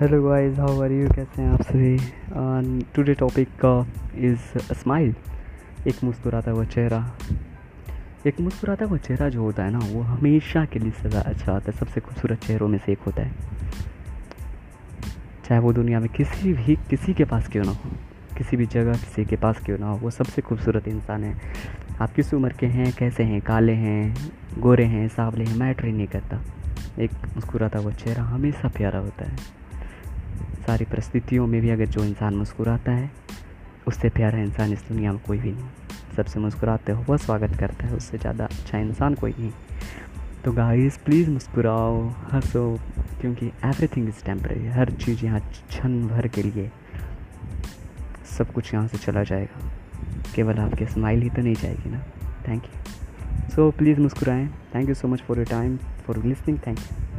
Hello guys how are you कैसे हैं आप सभी? टुडे टॉपिक का इज़ स्माइल एक मुस्कुराता हुआ चेहरा. एक मुस्कुराता हुआ चेहरा जो होता है ना, वो हमेशा के लिए सदा अच्छा होता है. सबसे खूबसूरत चेहरों में से एक होता है. चाहे वो दुनिया में किसी भी, किसी के पास क्यों ना हो, किसी भी जगह, किसी के पास क्यों ना हो, वो सबसे खूबसूरत इंसान है. आप किस उम्र के हैं, कैसे हैं, काले हैं, गोरे हैं, सांवले हैं, मैटर ही नहीं करता. एक मुस्कुराता हुआ चेहरा हमेशा प्यारा होता है. सारी परिस्थितियों में भी अगर जो इंसान मुस्कुराता है, उससे प्यारा इंसान इस दुनिया में कोई भी नहीं। सबसे मुस्कुराते हुआ स्वागत करता है, उससे ज़्यादा अच्छा इंसान कोई नहीं। तो गाइस प्लीज़ मुस्कुराओ, हंसो, क्योंकि एवरीथिंग इज़ टेम्प्रेरी हर चीज़ यहाँ क्षण भर के लिए सब कुछ यहाँ से चला जाएगा। केवल आपके स्माइल ही तो नहीं जाएगी ना। Thank you so please मुस्कुराएँ। Thank you so much for your time for listening thank you